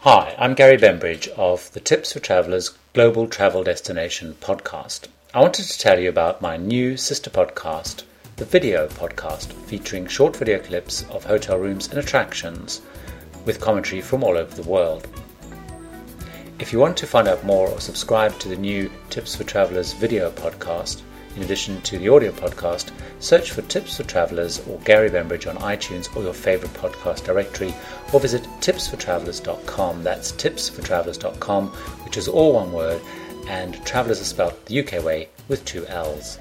Hi, I'm Gary Bembridge of the Tips for Travelers Global Travel Destination podcast. I wanted to tell you about my new sister podcast, the Video Podcast, featuring short video clips of hotel rooms and attractions with commentary from all over the world. If you want to find out more or subscribe to the new Tips for Travelers video podcast, in addition to the audio podcast, search for Tips for Travelers or Gary Bembridge on iTunes or your favorite podcast directory, or visit tipsfortravellers.com. That's tipsfortravellers.com, which is all one word, and travelers are spelled the UK way with two L's.